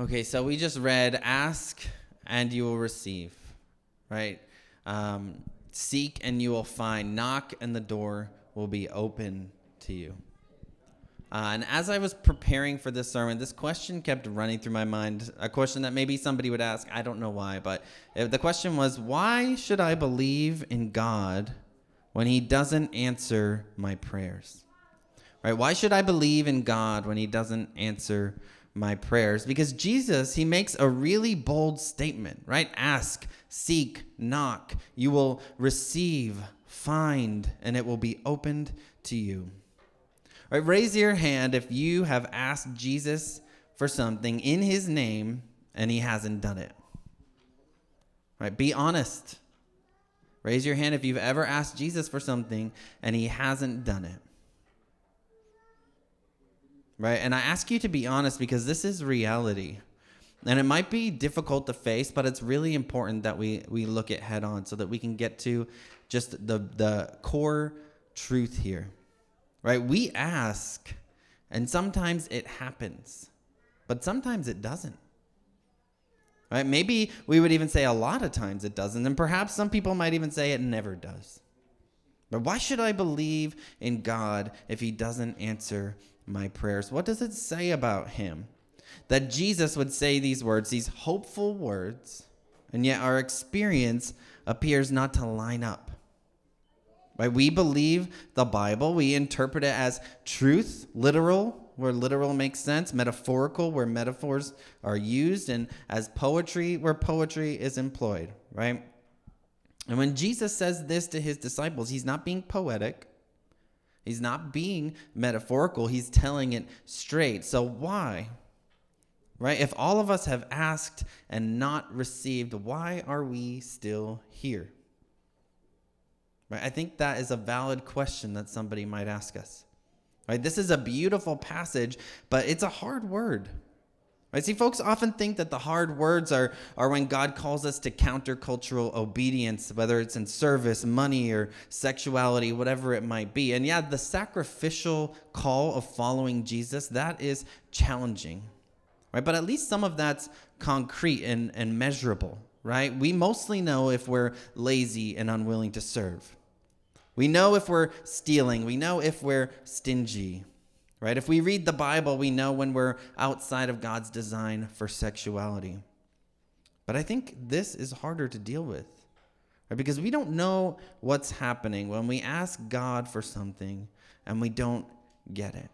Okay, so we just read ask and you will receive, right? Um, seek and you will find, knock and the door will be open to you. Uh, and as I was preparing for this sermon, this question kept running through my mind. A question that maybe somebody would ask. I don't know why, but the question was, why should I believe in God when He doesn't answer my prayers? Right? Why should I believe in God when He doesn't answer my prayers? Because Jesus, He makes a really bold statement, right? Ask, seek, knock. You will receive, find, and it will be opened to you. Right, raise your hand if you have asked Jesus for something in his name and he hasn't done it. Right, be honest. Raise your hand if you've ever asked Jesus for something and he hasn't done it. Right? And I ask you to be honest because this is reality. And it might be difficult to face, but it's really important that we, we look at head on so that we can get to just the, the core truth here right? We ask, and sometimes it happens, but sometimes it doesn't. Right? Maybe we would even say a lot of times it doesn't, and perhaps some people might even say it never does. But why should I believe in God if He doesn't answer my prayers? What does it say about Him? That Jesus would say these words, these hopeful words, and yet our experience appears not to line up. Right? We believe the Bible. We interpret it as truth, literal, where literal makes sense, metaphorical, where metaphors are used, and as poetry, where poetry is employed, right? And when Jesus says this to his disciples, he's not being poetic. He's not being metaphorical. He's telling it straight. So why? Right? If all of us have asked and not received, why are we still here? Right? I think that is a valid question that somebody might ask us. Right? This is a beautiful passage, but it's a hard word. Right? See, folks often think that the hard words are, are when God calls us to countercultural obedience, whether it's in service, money, or sexuality, whatever it might be. And yeah, the sacrificial call of following Jesus, that is challenging. Right? But at least some of that's concrete and, and measurable, right? We mostly know if we're lazy and unwilling to serve. We know if we're stealing, we know if we're stingy, right? If we read the Bible, we know when we're outside of God's design for sexuality. But I think this is harder to deal with, right? Because we don't know what's happening when we ask God for something and we don't get it.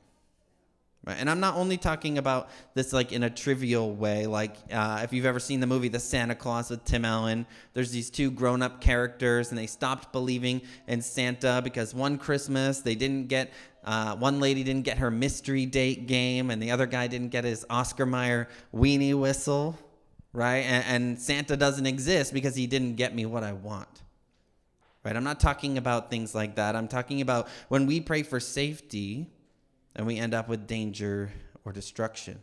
Right? And I'm not only talking about this like in a trivial way, like uh, if you've ever seen the movie The Santa Claus with Tim Allen, there's these two grown up characters and they stopped believing in Santa because one Christmas they didn't get, uh, one lady didn't get her mystery date game and the other guy didn't get his Oscar Mayer weenie whistle, right? And, and Santa doesn't exist because he didn't get me what I want. Right? I'm not talking about things like that. I'm talking about when we pray for safety and we end up with danger or destruction.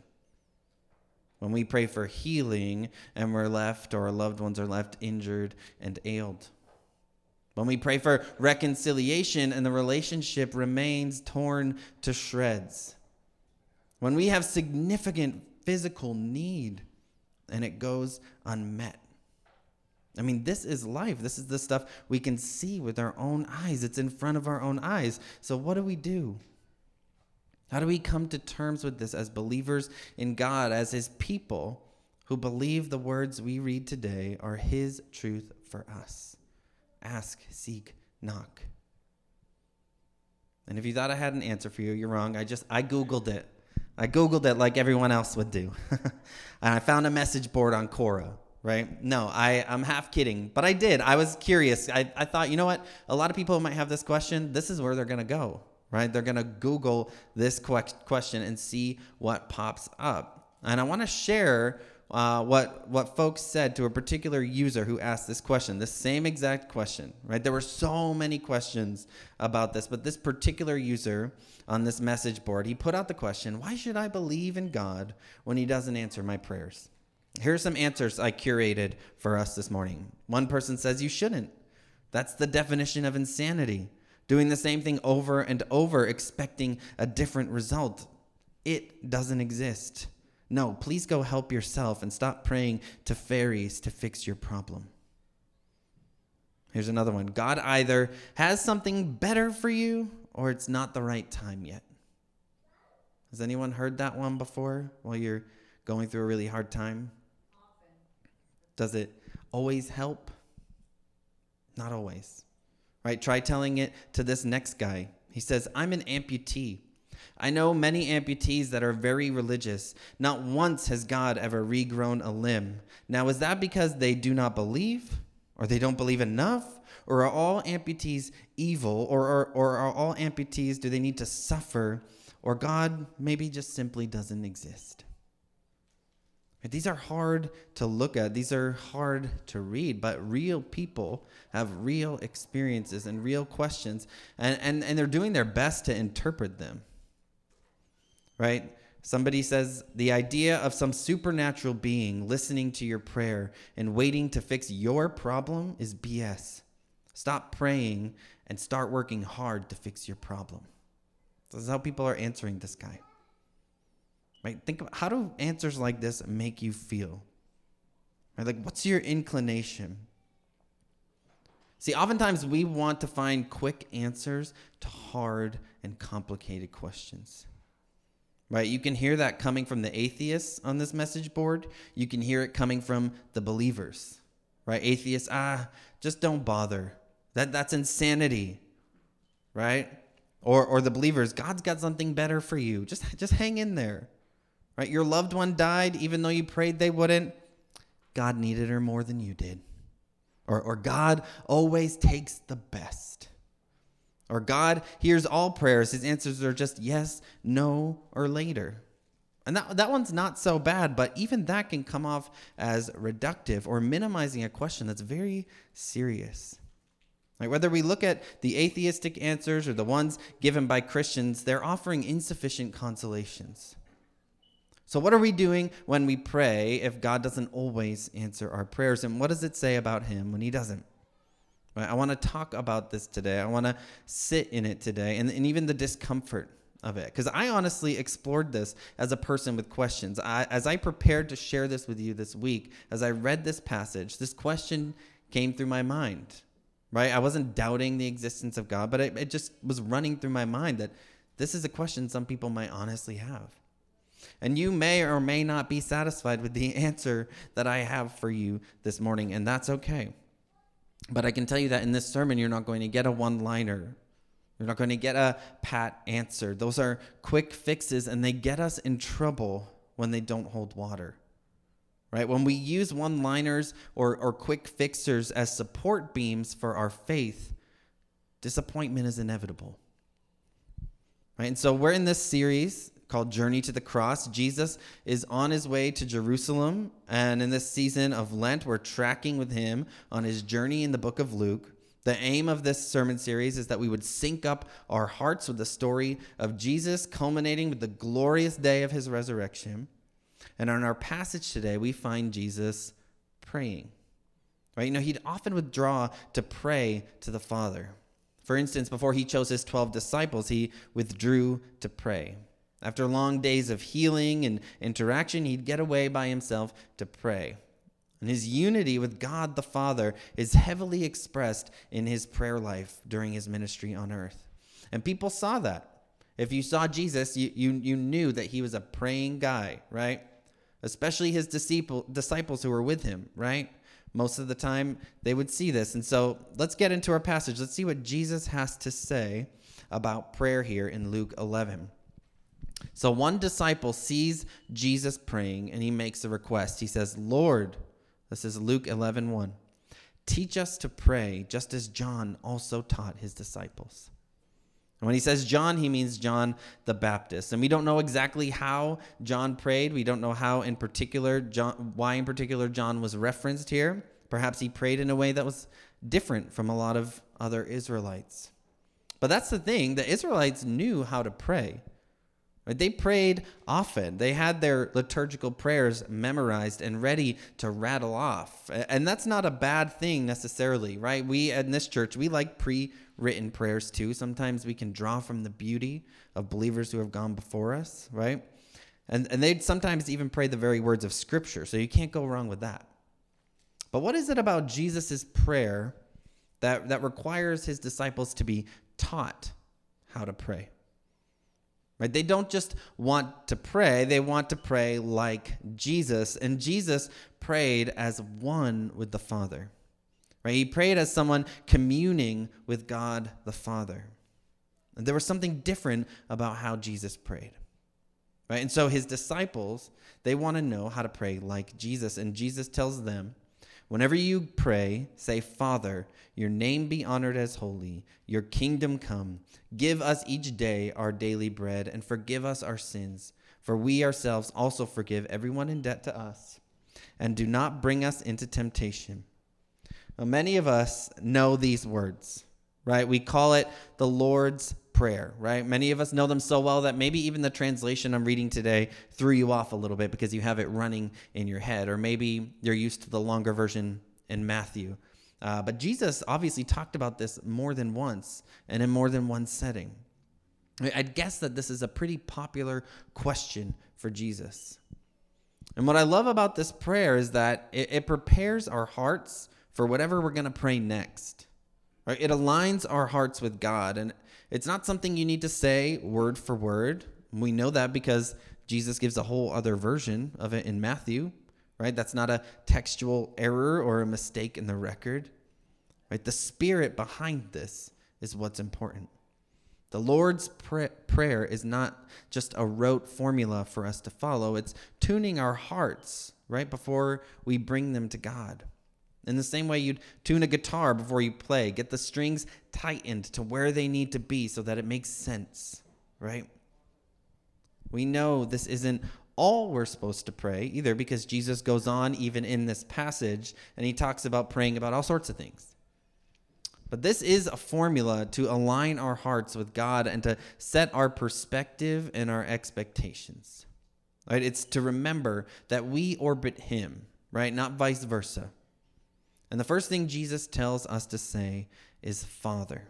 When we pray for healing and we're left or our loved ones are left injured and ailed. When we pray for reconciliation and the relationship remains torn to shreds. When we have significant physical need and it goes unmet. I mean, this is life. This is the stuff we can see with our own eyes. It's in front of our own eyes. So, what do we do? How do we come to terms with this as believers in God, as His people who believe the words we read today are His truth for us? Ask, seek, knock. And if you thought I had an answer for you, you're wrong. I just I googled it. I googled it like everyone else would do, and I found a message board on Quora. Right? No, I, I'm half kidding, but I did. I was curious. I, I thought, you know what? A lot of people might have this question. This is where they're going to go right? They're going to Google this question and see what pops up. And I want to share uh, what what folks said to a particular user who asked this question, the same exact question, right? There were so many questions about this, but this particular user on this message board, he put out the question, "Why should I believe in God when He doesn't answer my prayers?" Here are some answers I curated for us this morning. One person says you shouldn't. That's the definition of insanity doing the same thing over and over, expecting a different result. It doesn't exist. No, please go help yourself and stop praying to fairies to fix your problem. Here's another one God either has something better for you or it's not the right time yet. Has anyone heard that one before while you're going through a really hard time? Does it always help? Not always. Right? Try telling it to this next guy. He says, I'm an amputee. I know many amputees that are very religious. Not once has God ever regrown a limb. Now, is that because they do not believe? Or they don't believe enough? Or are all amputees evil? Or, or, or are all amputees, do they need to suffer? Or God maybe just simply doesn't exist? These are hard to look at. These are hard to read, but real people have real experiences and real questions, and, and, and they're doing their best to interpret them. Right? Somebody says the idea of some supernatural being listening to your prayer and waiting to fix your problem is BS. Stop praying and start working hard to fix your problem. This is how people are answering this guy. Right? Think about how do answers like this make you feel? Right? Like what's your inclination? See, oftentimes we want to find quick answers to hard and complicated questions. Right? You can hear that coming from the atheists on this message board. You can hear it coming from the believers. Right? Atheists, ah, just don't bother. That that's insanity. Right? Or or the believers, God's got something better for you. Just just hang in there. Right? Your loved one died even though you prayed they wouldn't. God needed her more than you did. Or or God always takes the best. Or God hears all prayers. His answers are just yes, no, or later. And that, that one's not so bad, but even that can come off as reductive or minimizing a question that's very serious. Like whether we look at the atheistic answers or the ones given by Christians, they're offering insufficient consolations. So, what are we doing when we pray if God doesn't always answer our prayers? And what does it say about Him when He doesn't? Right? I want to talk about this today. I want to sit in it today and, and even the discomfort of it. Because I honestly explored this as a person with questions. I, as I prepared to share this with you this week, as I read this passage, this question came through my mind right? I wasn't doubting the existence of God, but it, it just was running through my mind that this is a question some people might honestly have. And you may or may not be satisfied with the answer that I have for you this morning, and that's okay. But I can tell you that in this sermon, you're not going to get a one liner. You're not going to get a pat answer. Those are quick fixes, and they get us in trouble when they don't hold water right? When we use one liners or, or quick fixers as support beams for our faith, disappointment is inevitable. Right? And so we're in this series called Journey to the Cross. Jesus is on his way to Jerusalem. And in this season of Lent, we're tracking with him on his journey in the book of Luke. The aim of this sermon series is that we would sync up our hearts with the story of Jesus, culminating with the glorious day of his resurrection. And in our passage today, we find Jesus praying. Right? You know, he'd often withdraw to pray to the Father. For instance, before he chose his 12 disciples, he withdrew to pray. After long days of healing and interaction, he'd get away by himself to pray. And his unity with God the Father is heavily expressed in his prayer life during his ministry on earth. And people saw that. If you saw Jesus, you, you, you knew that he was a praying guy, right? especially his disciple, disciples who were with him, right? Most of the time they would see this. And so let's get into our passage. Let's see what Jesus has to say about prayer here in Luke 11. So one disciple sees Jesus praying and he makes a request. He says, Lord, this is Luke 11 1, teach us to pray just as John also taught his disciples. And when he says John, he means John the Baptist. And we don't know exactly how John prayed. We don't know how in particular John why in particular John was referenced here. Perhaps he prayed in a way that was different from a lot of other Israelites. But that's the thing, the Israelites knew how to pray. They prayed often. They had their liturgical prayers memorized and ready to rattle off. And that's not a bad thing necessarily, right? We in this church, we like pre written prayers too. Sometimes we can draw from the beauty of believers who have gone before us, right? And, and they'd sometimes even pray the very words of Scripture, so you can't go wrong with that. But what is it about Jesus' prayer that, that requires his disciples to be taught how to pray? Right? They don't just want to pray, they want to pray like Jesus. And Jesus prayed as one with the Father. Right? He prayed as someone communing with God the Father. And there was something different about how Jesus prayed. Right? And so his disciples, they want to know how to pray like Jesus. And Jesus tells them, whenever you pray, say, Father, your name be honored as holy, your kingdom come. Give us each day our daily bread, and forgive us our sins, for we ourselves also forgive everyone in debt to us. And do not bring us into temptation. Now, many of us know these words, right? We call it the Lord's prayer, right? Many of us know them so well that maybe even the translation I'm reading today threw you off a little bit because you have it running in your head, or maybe you're used to the longer version in Matthew. Uh, but Jesus obviously talked about this more than once and in more than one setting. I'd guess that this is a pretty popular question for Jesus. And what I love about this prayer is that it, it prepares our hearts for whatever we're going to pray next. Right? It aligns our hearts with God. And it's not something you need to say word for word. We know that because Jesus gives a whole other version of it in Matthew, right? That's not a textual error or a mistake in the record. Right? The spirit behind this is what's important. The Lord's prayer is not just a rote formula for us to follow. It's tuning our hearts right before we bring them to God. In the same way you'd tune a guitar before you play, get the strings tightened to where they need to be so that it makes sense, right? We know this isn't all we're supposed to pray either because Jesus goes on even in this passage and he talks about praying about all sorts of things. But this is a formula to align our hearts with God and to set our perspective and our expectations. Right? It's to remember that we orbit him, right? Not vice versa. And the first thing Jesus tells us to say is Father.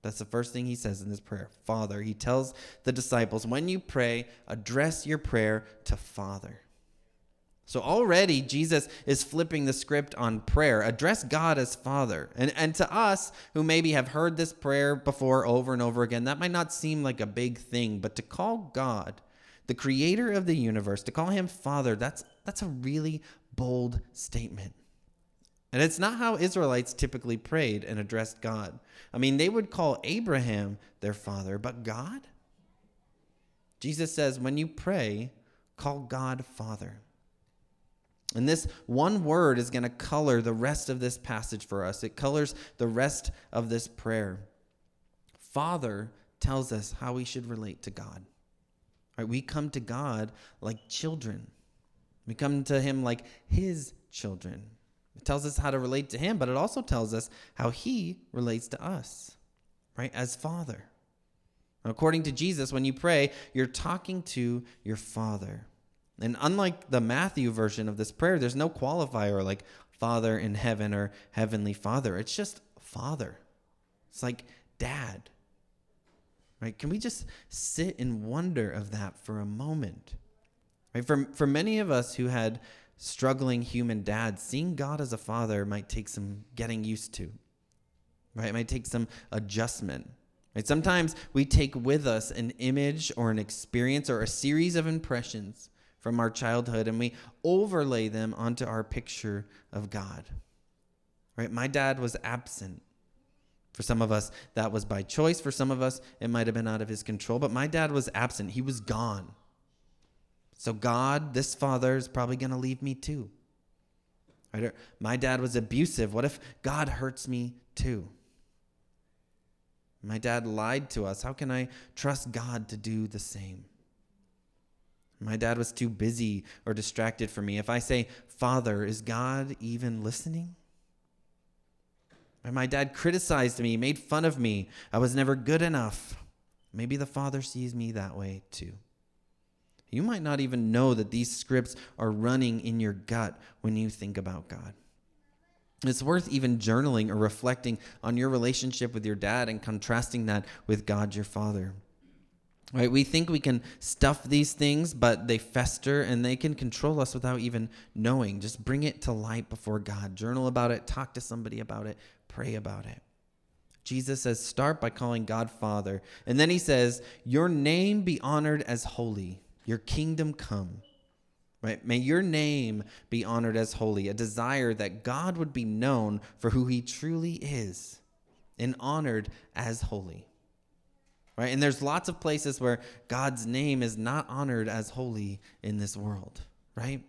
That's the first thing he says in this prayer Father. He tells the disciples, when you pray, address your prayer to Father. So already Jesus is flipping the script on prayer. Address God as Father. And, and to us who maybe have heard this prayer before over and over again, that might not seem like a big thing, but to call God the creator of the universe, to call him Father, that's, that's a really bold statement. And it's not how Israelites typically prayed and addressed God. I mean, they would call Abraham their father, but God? Jesus says, when you pray, call God Father. And this one word is going to color the rest of this passage for us. It colors the rest of this prayer. Father tells us how we should relate to God. Right? We come to God like children. We come to him like his children. It tells us how to relate to him, but it also tells us how he relates to us, right? As Father. According to Jesus, when you pray, you're talking to your Father. And unlike the Matthew version of this prayer, there's no qualifier like Father in heaven or Heavenly Father. It's just Father. It's like Dad. Right? Can we just sit in wonder of that for a moment? Right? For, for many of us who had struggling human dads, seeing God as a father might take some getting used to, right? It might take some adjustment. Right? Sometimes we take with us an image or an experience or a series of impressions from our childhood and we overlay them onto our picture of God. Right? My dad was absent. For some of us, that was by choice. For some of us, it might have been out of his control. But my dad was absent. He was gone. So God, this father, is probably going to leave me too. Right? My dad was abusive. What if God hurts me too? My dad lied to us. How can I trust God to do the same? My dad was too busy or distracted for me. If I say, Father, is God even listening? And my dad criticized me, made fun of me. I was never good enough. Maybe the Father sees me that way too. You might not even know that these scripts are running in your gut when you think about God. It's worth even journaling or reflecting on your relationship with your dad and contrasting that with God your Father. Right? We think we can stuff these things, but they fester and they can control us without even knowing. Just bring it to light before God. Journal about it, talk to somebody about it, pray about it. Jesus says, start by calling God Father. And then he says, Your name be honored as holy, your kingdom come. Right? May your name be honored as holy, a desire that God would be known for who he truly is and honored as holy. Right? And there's lots of places where God's name is not honored as holy in this world, right?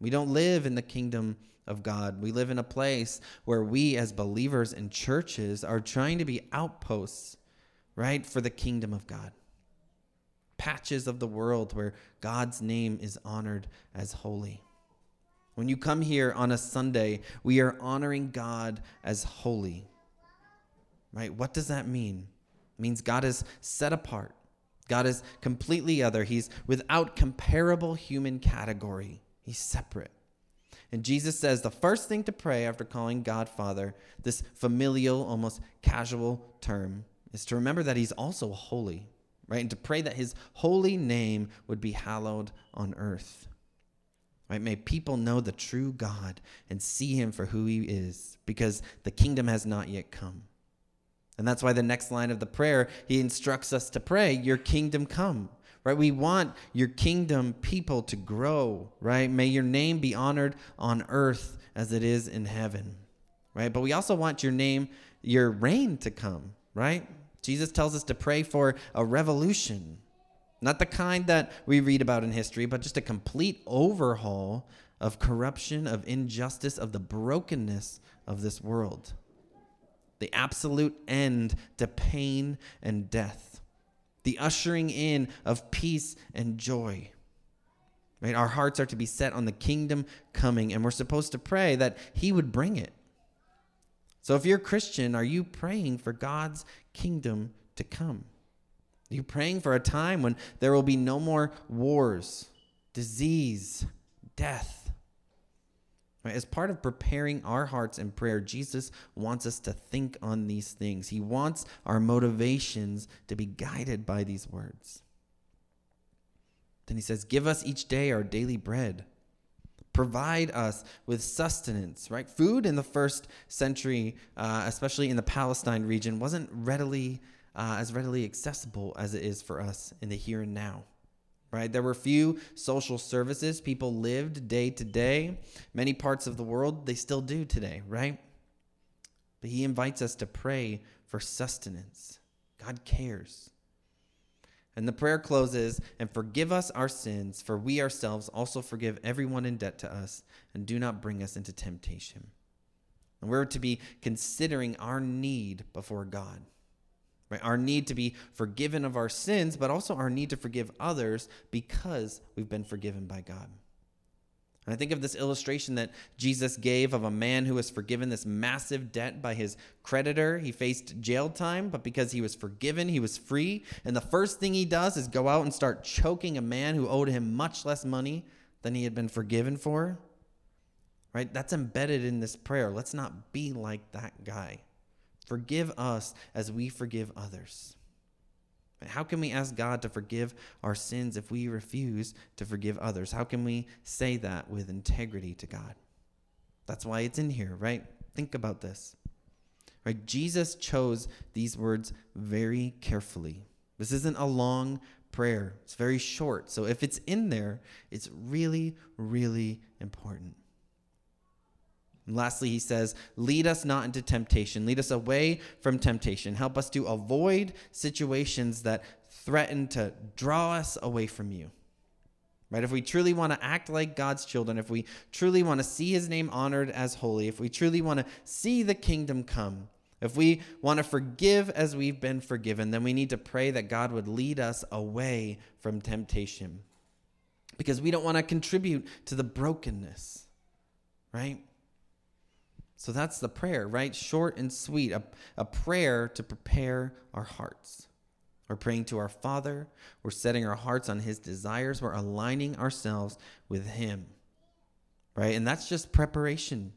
We don't live in the kingdom of God. We live in a place where we, as believers in churches, are trying to be outposts, right, for the kingdom of God. Patches of the world where God's name is honored as holy. When you come here on a Sunday, we are honoring God as holy. Right? What does that mean? It means God is set apart. God is completely other. He's without comparable human category. He's separate. And Jesus says the first thing to pray after calling God Father, this familial, almost casual term, is to remember that He's also holy, right? And to pray that His holy name would be hallowed on earth. Right? May people know the true God and see Him for who He is, because the kingdom has not yet come. And that's why the next line of the prayer, He instructs us to pray, Your kingdom come right? We want your kingdom people to grow, right? May your name be honored on earth as it is in heaven, right? But we also want your name, your reign to come, right? Jesus tells us to pray for a revolution, not the kind that we read about in history, but just a complete overhaul of corruption, of injustice, of the brokenness of this world. The absolute end to pain and death the ushering in of peace and joy. Right? Our hearts are to be set on the kingdom coming, and we're supposed to pray that He would bring it. So, if you're Christian, are you praying for God's kingdom to come? Are you praying for a time when there will be no more wars, disease, death? As part of preparing our hearts in prayer, Jesus wants us to think on these things. He wants our motivations to be guided by these words. Then he says, Give us each day our daily bread. Provide us with sustenance, right? Food in the first century, uh, especially in the Palestine region, wasn't readily uh, as readily accessible as it is for us in the here and now right? There were few social services. People lived day to day. Many parts of the world, they still do today, right? But he invites us to pray for sustenance. God cares. And the prayer closes, and forgive us our sins, for we ourselves also forgive everyone in debt to us, and do not bring us into temptation. And we're to be considering our need before God. Right? Our need to be forgiven of our sins, but also our need to forgive others because we've been forgiven by God. And I think of this illustration that Jesus gave of a man who was forgiven this massive debt by his creditor. He faced jail time, but because he was forgiven, he was free. And the first thing he does is go out and start choking a man who owed him much less money than he had been forgiven for. Right? That's embedded in this prayer. Let's not be like that guy. Forgive us as we forgive others. How can we ask God to forgive our sins if we refuse to forgive others? How can we say that with integrity to God? That's why it's in here, right? Think about this. Right? Jesus chose these words very carefully. This isn't a long prayer. It's very short. So if it's in there, it's really really important. And lastly, he says, Lead us not into temptation. Lead us away from temptation. Help us to avoid situations that threaten to draw us away from you. Right? If we truly want to act like God's children, if we truly want to see his name honored as holy, if we truly want to see the kingdom come, if we want to forgive as we've been forgiven, then we need to pray that God would lead us away from temptation. Because we don't want to contribute to the brokenness, right? So that's the prayer, right? Short and sweet, a, a prayer to prepare our hearts. We're praying to our Father. We're setting our hearts on His desires. We're aligning ourselves with Him, right? And that's just preparation.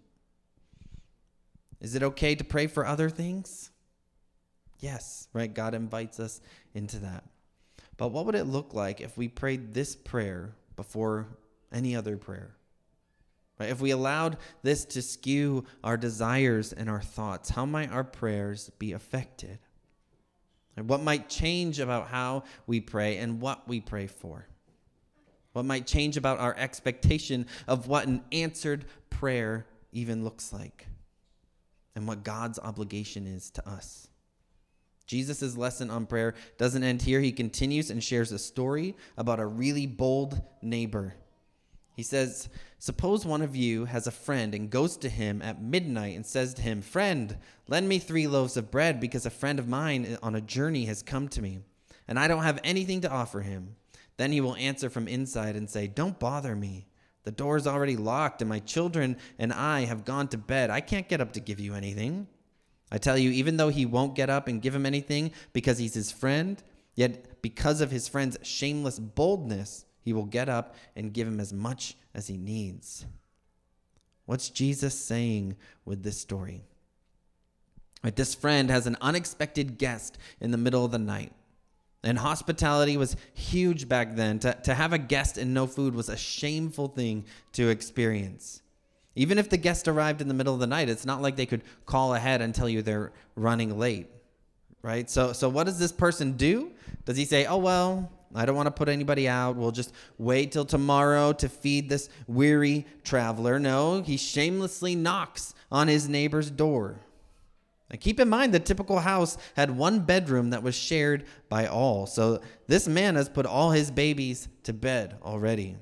Is it okay to pray for other things? Yes, right? God invites us into that. But what would it look like if we prayed this prayer before any other prayer? Right? If we allowed this to skew our desires and our thoughts, how might our prayers be affected? And what might change about how we pray and what we pray for? What might change about our expectation of what an answered prayer even looks like? And what God's obligation is to us? Jesus' lesson on prayer doesn't end here. He continues and shares a story about a really bold neighbor. He says, Suppose one of you has a friend and goes to him at midnight and says to him, Friend, lend me three loaves of bread because a friend of mine on a journey has come to me, and I don't have anything to offer him. Then he will answer from inside and say, Don't bother me. The door's already locked, and my children and I have gone to bed. I can't get up to give you anything. I tell you, even though he won't get up and give him anything because he's his friend, yet because of his friend's shameless boldness, he will get up and give him as much as he needs. What's Jesus saying with this story? Right, this friend has an unexpected guest in the middle of the night. And hospitality was huge back then. To, to have a guest and no food was a shameful thing to experience. Even if the guest arrived in the middle of the night, it's not like they could call ahead and tell you they're running late, right? So, so what does this person do? Does he say, "Oh well, I don't want to put anybody out. We'll just wait till tomorrow to feed this weary traveler"? No, he shamelessly knocks on his neighbor's door. Now keep in mind the typical house had one bedroom that was shared by all. So this man has put all his babies to bed already.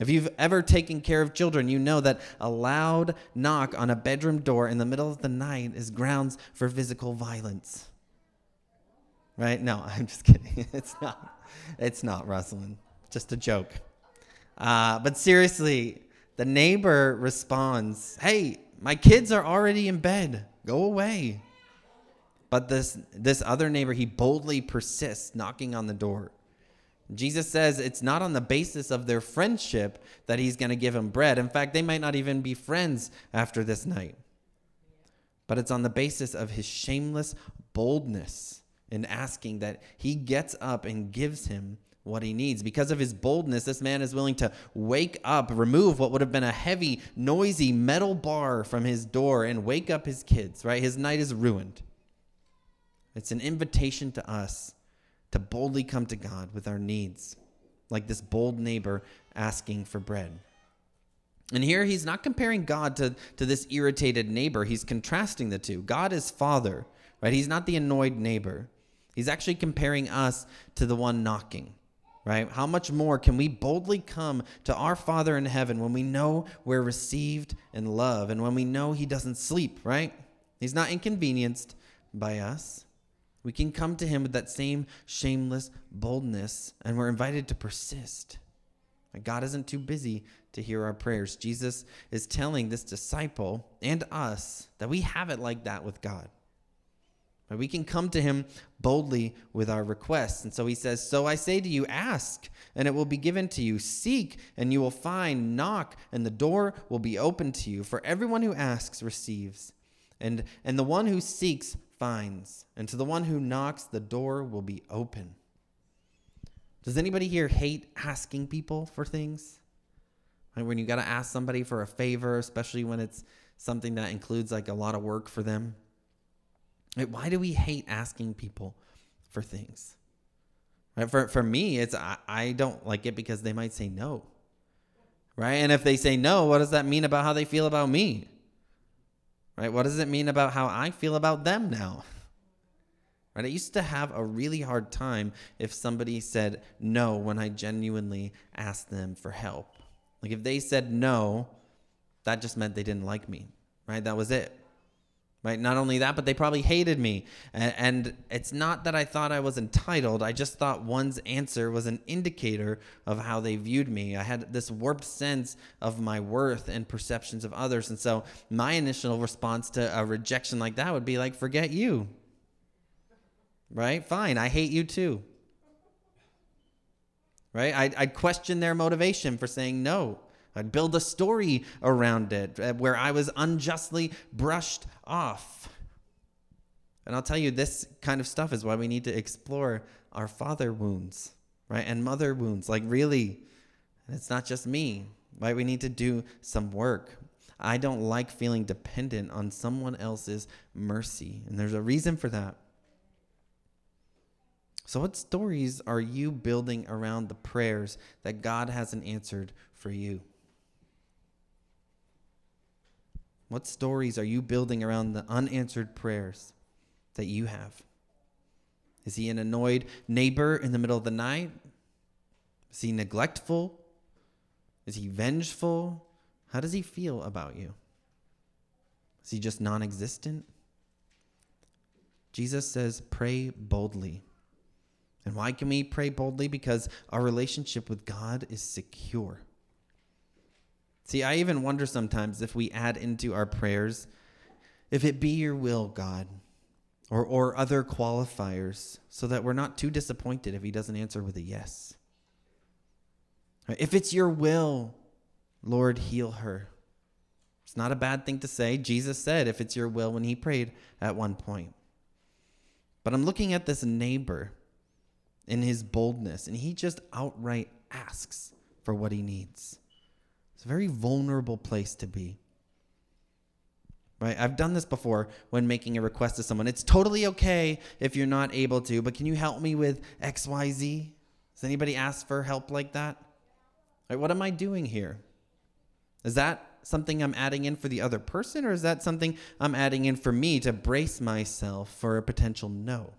If you've ever taken care of children, you know that a loud knock on a bedroom door in the middle of the night is grounds for physical violence. Right? No, I'm just kidding. It's not. It's not, Rosalind. Just a joke. Uh, but seriously, the neighbor responds, Hey, my kids are already in bed. Go away. But this, this other neighbor, he boldly persists, knocking on the door. Jesus says it's not on the basis of their friendship that he's going to give him bread. In fact, they might not even be friends after this night. But it's on the basis of his shameless boldness in asking that he gets up and gives him what he needs. Because of his boldness, this man is willing to wake up, remove what would have been a heavy, noisy metal bar from his door, and wake up his kids, right? His night is ruined. It's an invitation to us to boldly come to God with our needs, like this bold neighbor asking for bread. And here he's not comparing God to, to this irritated neighbor. He's contrasting the two. God is Father, right? He's not the annoyed neighbor. He's actually comparing us to the one knocking, right? How much more can we boldly come to our Father in heaven when we know we're received in love and when we know He doesn't sleep, right? He's not inconvenienced by us. We can come to him with that same shameless boldness, and we're invited to persist. God isn't too busy to hear our prayers. Jesus is telling this disciple and us that we have it like that with God. We can come to him boldly with our requests. And so he says, So I say to you, ask, and it will be given to you. Seek, and you will find. Knock, and the door will be open to you. For everyone who asks receives, and, and the one who seeks finds, and to the one who knocks, the door will be open. Does anybody here hate asking people for things? Like when you got to ask somebody for a favor, especially when it's something that includes like a lot of work for them? Why do we hate asking people for things? Right? For, for me, it's I, I don't like it because they might say no. Right? And if they say no, what does that mean about how they feel about me? Right? What does it mean about how I feel about them now? Right? I used to have a really hard time if somebody said no when I genuinely asked them for help. Like if they said no, that just meant they didn't like me. Right? That was it right? Not only that, but they probably hated me. And, it's not that I thought I was entitled. I just thought one's answer was an indicator of how they viewed me. I had this warped sense of my worth and perceptions of others. And so my initial response to a rejection like that would be like, forget you. Right? Fine. I hate you too. Right? I'd, I'd question their motivation for saying no. I'd build a story around it uh, where I was unjustly brushed off. And I'll tell you, this kind of stuff is why we need to explore our father wounds. right? And mother wounds, like really, it's not just me, right? We need to do some work. I don't like feeling dependent on someone else's mercy, and there's a reason for that. So, what stories are you building around the prayers that God hasn't answered for you? What stories are you building around the unanswered prayers that you have? Is he an annoyed neighbor in the middle of the night? Is he neglectful? Is he vengeful? How does he feel about you? Is he just non existent? Jesus says, pray boldly. And why can we pray boldly? Because our relationship with God is secure. See, I even wonder sometimes if we add into our prayers, if it be your will, God, or, or other qualifiers, so that we're not too disappointed if he doesn't answer with a yes. If it's your will, Lord, heal her. It's not a bad thing to say. Jesus said, if it's your will, when he prayed at one point. But I'm looking at this neighbor in his boldness, and he just outright asks for what he needs. It's a very vulnerable place to be. Right? I've done this before when making a request to someone. It's totally okay if you're not able to, but can you help me with XYZ? Has anybody asked for help like that? Right, what am I doing here? Is that something I'm adding in for the other person, or is that something I'm adding in for me to brace myself for a potential no?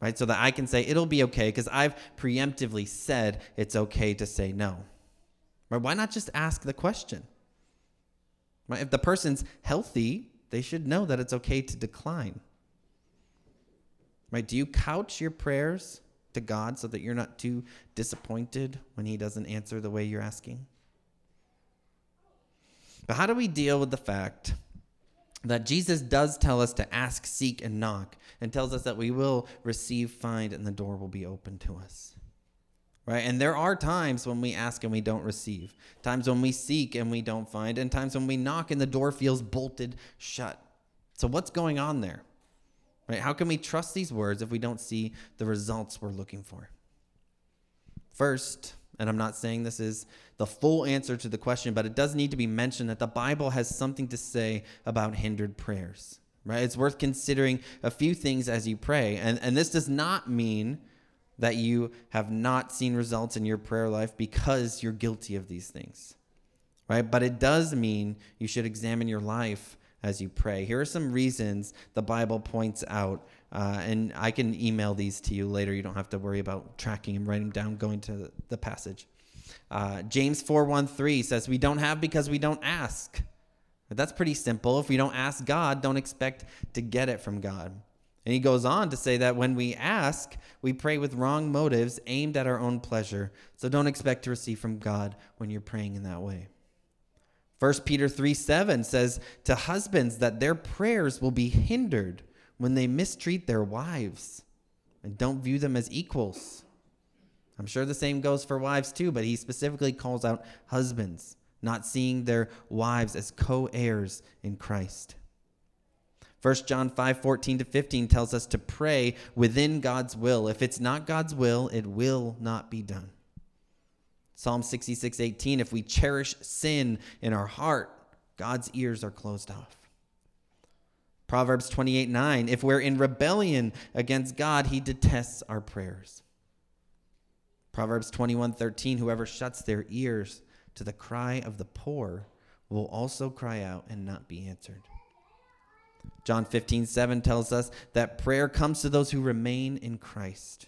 right? So that I can say it'll be okay because I've preemptively said it's okay to say no. Right? Why not just ask the question? Right? If the person's healthy, they should know that it's okay to decline. Right? Do you couch your prayers to God so that you're not too disappointed when He doesn't answer the way you're asking? But how do we deal with the fact that Jesus does tell us to ask, seek, and knock, and tells us that we will receive, find, and the door will be open to us. Right? And there are times when we ask and we don't receive, times when we seek and we don't find, and times when we knock and the door feels bolted shut. So, what's going on there? Right? How can we trust these words if we don't see the results we're looking for? First, and I'm not saying this is the full answer to the question, but it does need to be mentioned that the Bible has something to say about hindered prayers. Right? It's worth considering a few things as you pray. And, and this does not mean that you have not seen results in your prayer life because you're guilty of these things. Right? But it does mean you should examine your life as you pray. Here are some reasons the Bible points out uh, and I can email these to you later. You don't have to worry about tracking and writing down, going to the passage. Uh, James 4:13 says, "We don't have because we don't ask." But that's pretty simple. If we don't ask God, don't expect to get it from God. And he goes on to say that when we ask, we pray with wrong motives aimed at our own pleasure. So don't expect to receive from God when you're praying in that way. 1 Peter 3 7 says to husbands that their prayers will be hindered when they mistreat their wives and don't view them as equals. I'm sure the same goes for wives too, but he specifically calls out husbands, not seeing their wives as co heirs in Christ. 1 John 5 14 to 15 tells us to pray within God's will. If it's not God's will, it will not be done. Psalm 66 18 If we cherish sin in our heart, God's ears are closed off. Proverbs 28 9, if we're in rebellion against God, he detests our prayers. Proverbs 21 13, whoever shuts their ears to the cry of the poor will also cry out and not be answered. John 15 7 tells us that prayer comes to those who remain in Christ.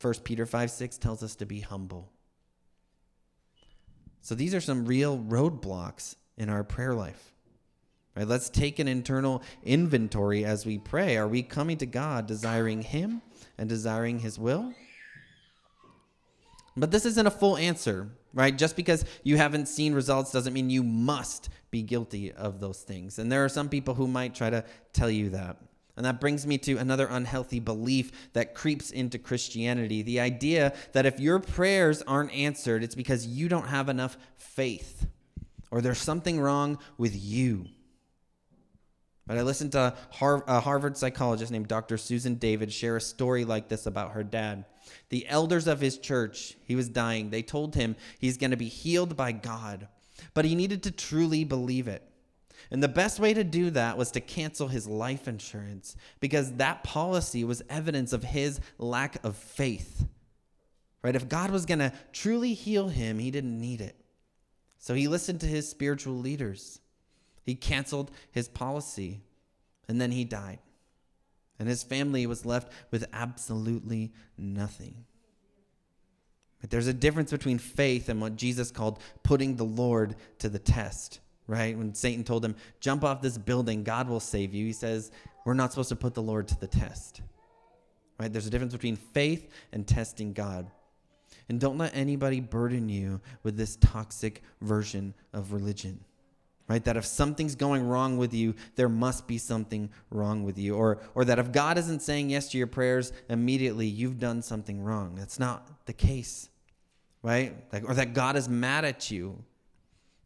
1 Peter 5 6 tells us to be humble. So these are some real roadblocks in our prayer life. Right? Let's take an internal inventory as we pray. Are we coming to God desiring Him and desiring His will? But this isn't a full answer, right? Just because you haven't seen results doesn't mean you must be guilty of those things. And there are some people who might try to tell you that. And that brings me to another unhealthy belief that creeps into Christianity the idea that if your prayers aren't answered, it's because you don't have enough faith or there's something wrong with you. But I listened to a Harvard psychologist named Dr. Susan David share a story like this about her dad. The elders of his church, he was dying, they told him he's going to be healed by God, but he needed to truly believe it. And the best way to do that was to cancel his life insurance because that policy was evidence of his lack of faith. Right? If God was going to truly heal him, he didn't need it. So he listened to his spiritual leaders. He canceled his policy and then he died. And his family was left with absolutely nothing. But there's a difference between faith and what Jesus called putting the Lord to the test, right? When Satan told him, jump off this building, God will save you, he says, we're not supposed to put the Lord to the test, right? There's a difference between faith and testing God. And don't let anybody burden you with this toxic version of religion right? That if something's going wrong with you there must be something wrong with you. Or or that if god isn't saying yes to your prayers immediately you've done something wrong. That's not the case right? Like, or that god is mad at you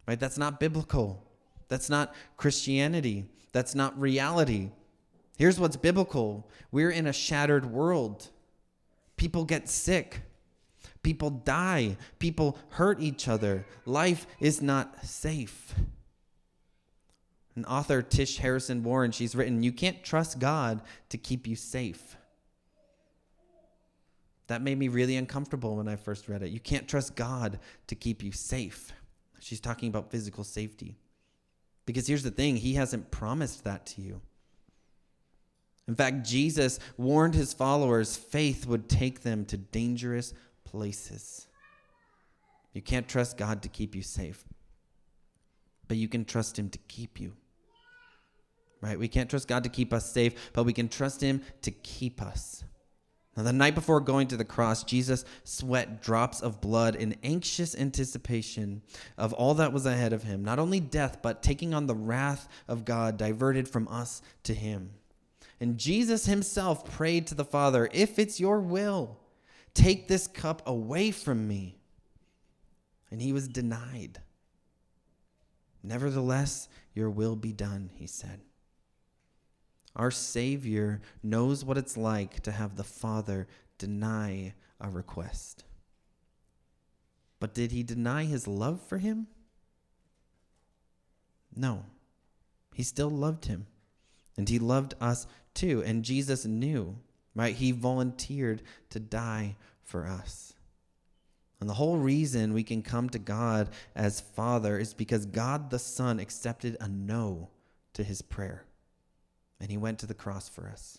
right? That's not biblical. That's not christianity. That's not reality. Here's what's biblical. We're in a shattered world. People get sick. People die. People hurt each other. Life is not safe an author, Tish Harrison Warren, she's written, You can't trust God to keep you safe. That made me really uncomfortable when I first read it. You can't trust God to keep you safe. She's talking about physical safety. Because here's the thing He hasn't promised that to you. In fact, Jesus warned his followers faith would take them to dangerous places. You can't trust God to keep you safe, but you can trust Him to keep you right? We can't trust God to keep us safe, but we can trust Him to keep us. Now, the night before going to the cross, Jesus sweat drops of blood in anxious anticipation of all that was ahead of him. Not only death, but taking on the wrath of God diverted from us to him. And Jesus himself prayed to the Father, If it's your will, take this cup away from me. And he was denied. Nevertheless, your will be done, he said. Our Savior knows what it's like to have the Father deny a request. But did he deny his love for him? No. He still loved him. And he loved us too. And Jesus knew, right? He volunteered to die for us. And the whole reason we can come to God as Father is because God the Son accepted a no to his prayer and he went to the cross for us.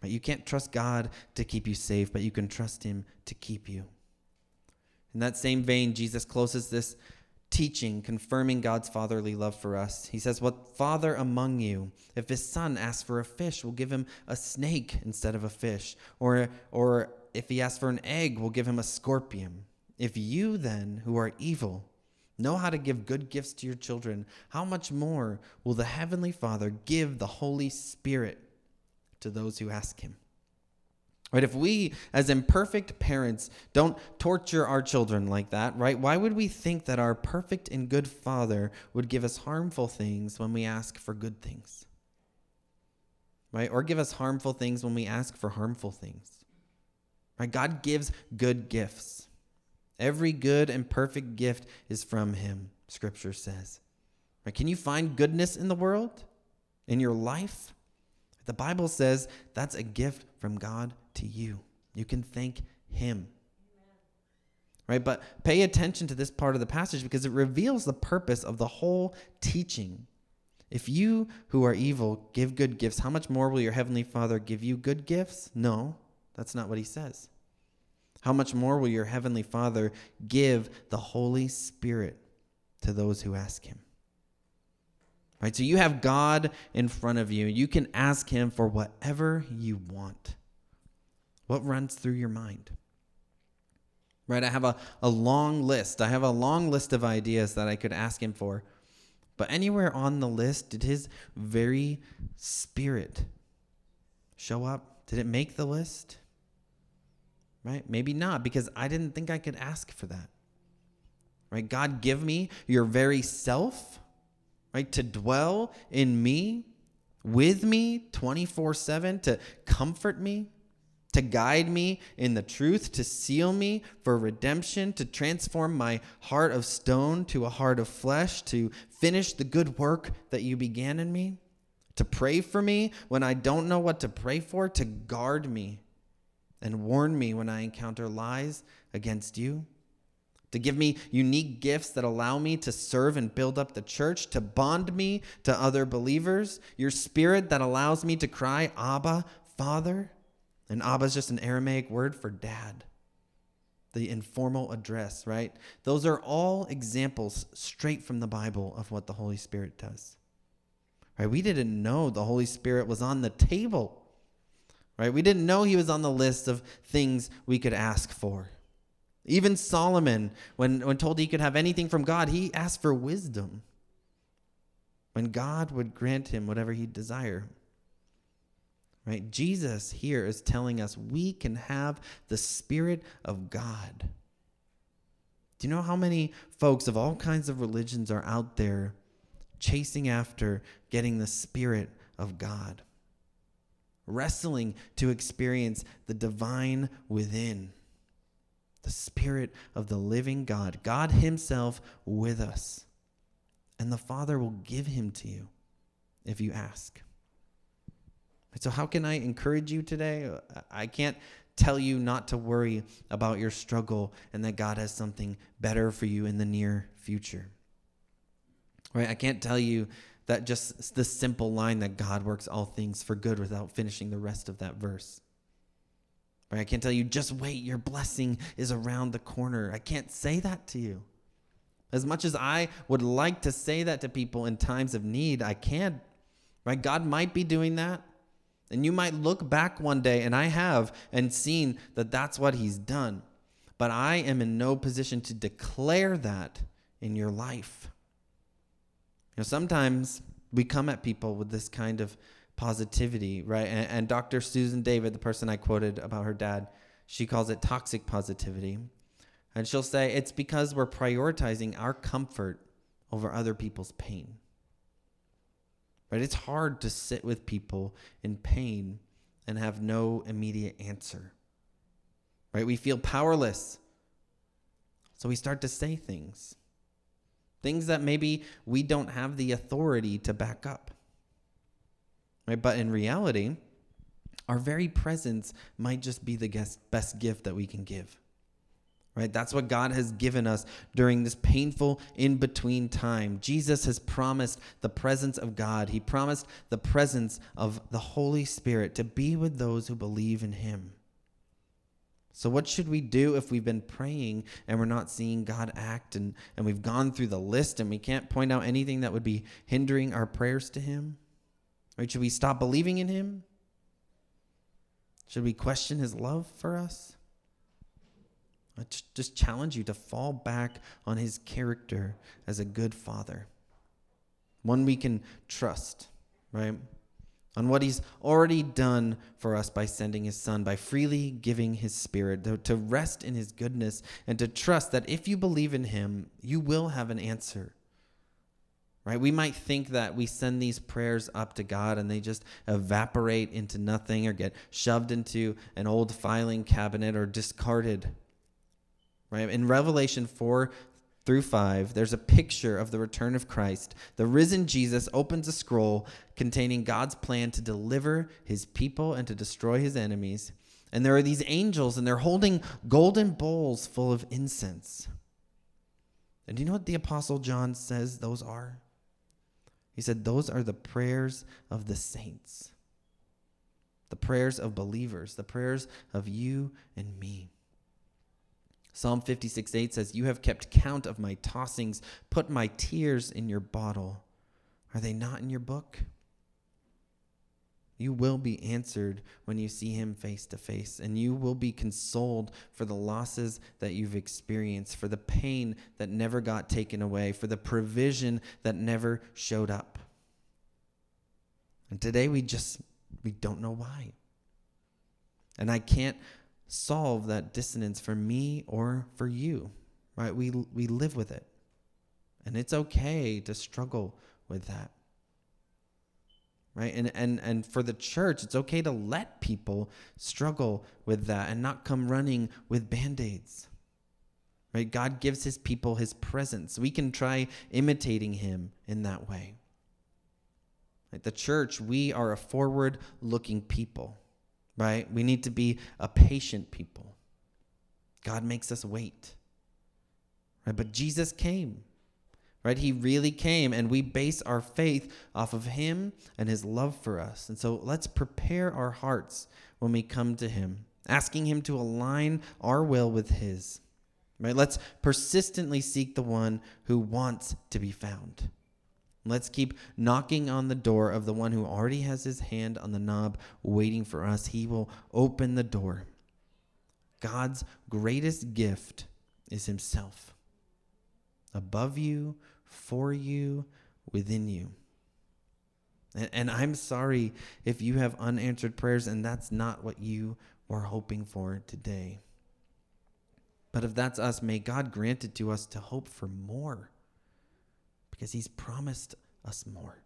But you can't trust God to keep you safe, but you can trust him to keep you. In that same vein, Jesus closes this teaching confirming God's fatherly love for us. He says, What father among you, if his son asks for a fish, will give him a snake instead of a fish? Or, or if he asks for an egg, will give him a scorpion? If you then, who are evil, know how to give good gifts to your children, how much more will the Heavenly Father give the Holy Spirit to those who ask Him? Right? If we, as imperfect parents, don't torture our children like that, right? Why would we think that our perfect and good Father would give us harmful things when we ask for good things? Right? Or give us harmful things when we ask for harmful things? Right? God gives good gifts. Every good and perfect gift is from him, scripture says. Right? Can you find goodness in the world, in your life? The Bible says that's a gift from God to you. You can thank him. Right? But pay attention to this part of the passage because it reveals the purpose of the whole teaching. If you who are evil give good gifts, how much more will your heavenly Father give you good gifts? No, that's not what he says how much more will your heavenly Father give the Holy Spirit to those who ask him? Right? So you have God in front of you. You can ask him for whatever you want. What runs through your mind? Right? I have a, a long list. I have a long list of ideas that I could ask him for. But anywhere on the list, did his very spirit show up? Did it make the list? Right? Maybe not because I didn't think I could ask for that. Right? God, give me your very self, right? To dwell in me, with me 24 7, to comfort me, to guide me in the truth, to seal me for redemption, to transform my heart of stone to a heart of flesh, to finish the good work that you began in me, to pray for me when I don't know what to pray for, to guard me and warn me when I encounter lies against you to give me unique gifts that allow me to serve and build up the church, to bond me to other believers, your spirit that allows me to cry, Abba, Father. And Abba is just an Aramaic word for dad, the informal address, right? Those are all examples straight from the Bible of what the Holy Spirit does. Right? We didn't know the Holy Spirit was on the table. Right? We didn't know he was on the list of things we could ask for. Even Solomon, when, when told he could have anything from God, he asked for wisdom. When God would grant him whatever he'd desire. Right? Jesus here is telling us we can have the Spirit of God. Do you know how many folks of all kinds of religions are out there chasing after getting the Spirit of God? Wrestling to experience the divine within, the Spirit of the living God, God Himself with us. And the Father will give Him to you if you ask. So, how can I encourage you today? I can't tell you not to worry about your struggle and that God has something better for you in the near future. Right? I can't tell you that just the simple line that God works all things for good without finishing the rest of that verse. Right? I can't tell you, just wait, your blessing is around the corner. I can't say that to you. As much as I would like to say that to people in times of need, I can't. Right? God might be doing that. And you might look back one day, and I have, and seen that that's what he's done. But I am in no position to declare that in your life. You know, sometimes we come at people with this kind of positivity, right? And, and Dr. Susan David, the person I quoted about her dad, she calls it toxic positivity. And she'll say it's because we're prioritizing our comfort over other people's pain. Right? It's hard to sit with people in pain and have no immediate answer. Right? We feel powerless. So we start to say things. Things that maybe we don't have the authority to back up. Right? But in reality, our very presence might just be the best gift that we can give right? That's what God has given us during this painful in between time. Jesus has promised the presence of God, He promised the presence of the Holy Spirit to be with those who believe in Him. So, what should we do if we've been praying and we're not seeing God act and, and we've gone through the list and we can't point out anything that would be hindering our prayers to Him? Right? Should we stop believing in Him? Should we question His love for us? I just challenge you to fall back on his character as a good father, one we can trust, right? On what he's already done for us by sending his son, by freely giving his spirit, to, rest in his goodness, and to trust that if you believe in him, you will have an answer. Right? We might think that we send these prayers up to God and they just evaporate into nothing or get shoved into an old filing cabinet or discarded right? In Revelation 4 through 5, there's a picture of the return of Christ. The risen Jesus opens a scroll containing God's plan to deliver his people and to destroy his enemies. And there are these angels, and they're holding golden bowls full of incense. And do you know what the Apostle John says those are? He said, Those are the prayers of the saints, the prayers of believers, the prayers of you and me. Psalm 56 8 says, You have kept count of my tossings, put my tears in your bottle. Are they not in your book? You will be answered when you see him face to face, and you will be consoled for the losses that you've experienced, for the pain that never got taken away, for the provision that never showed up. And today we just we don't know why. And I can't solve that dissonance for me or for you, right? We, we live with it. And it's okay to struggle with that. Right? And and and for the church, it's okay to let people struggle with that and not come running with band-aids. Right? God gives his people his presence. We can try imitating him in that way. Right? The church, we are a forward-looking people. Right? We need to be a patient people. God makes us wait. Right? But Jesus came. Right? He really came, and we base our faith off of him and his love for us. And so let's prepare our hearts when we come to him, asking him to align our will with his. Right? Let's persistently seek the one who wants to be found. Let's keep knocking on the door of the one who already has his hand on the knob waiting for us. He will open the door. God's greatest gift is himself above you, for you, within you. And, and, I'm sorry if you have unanswered prayers and that's not what you were hoping for today. But if that's us, may God grant it to us to hope for more because He's promised us more.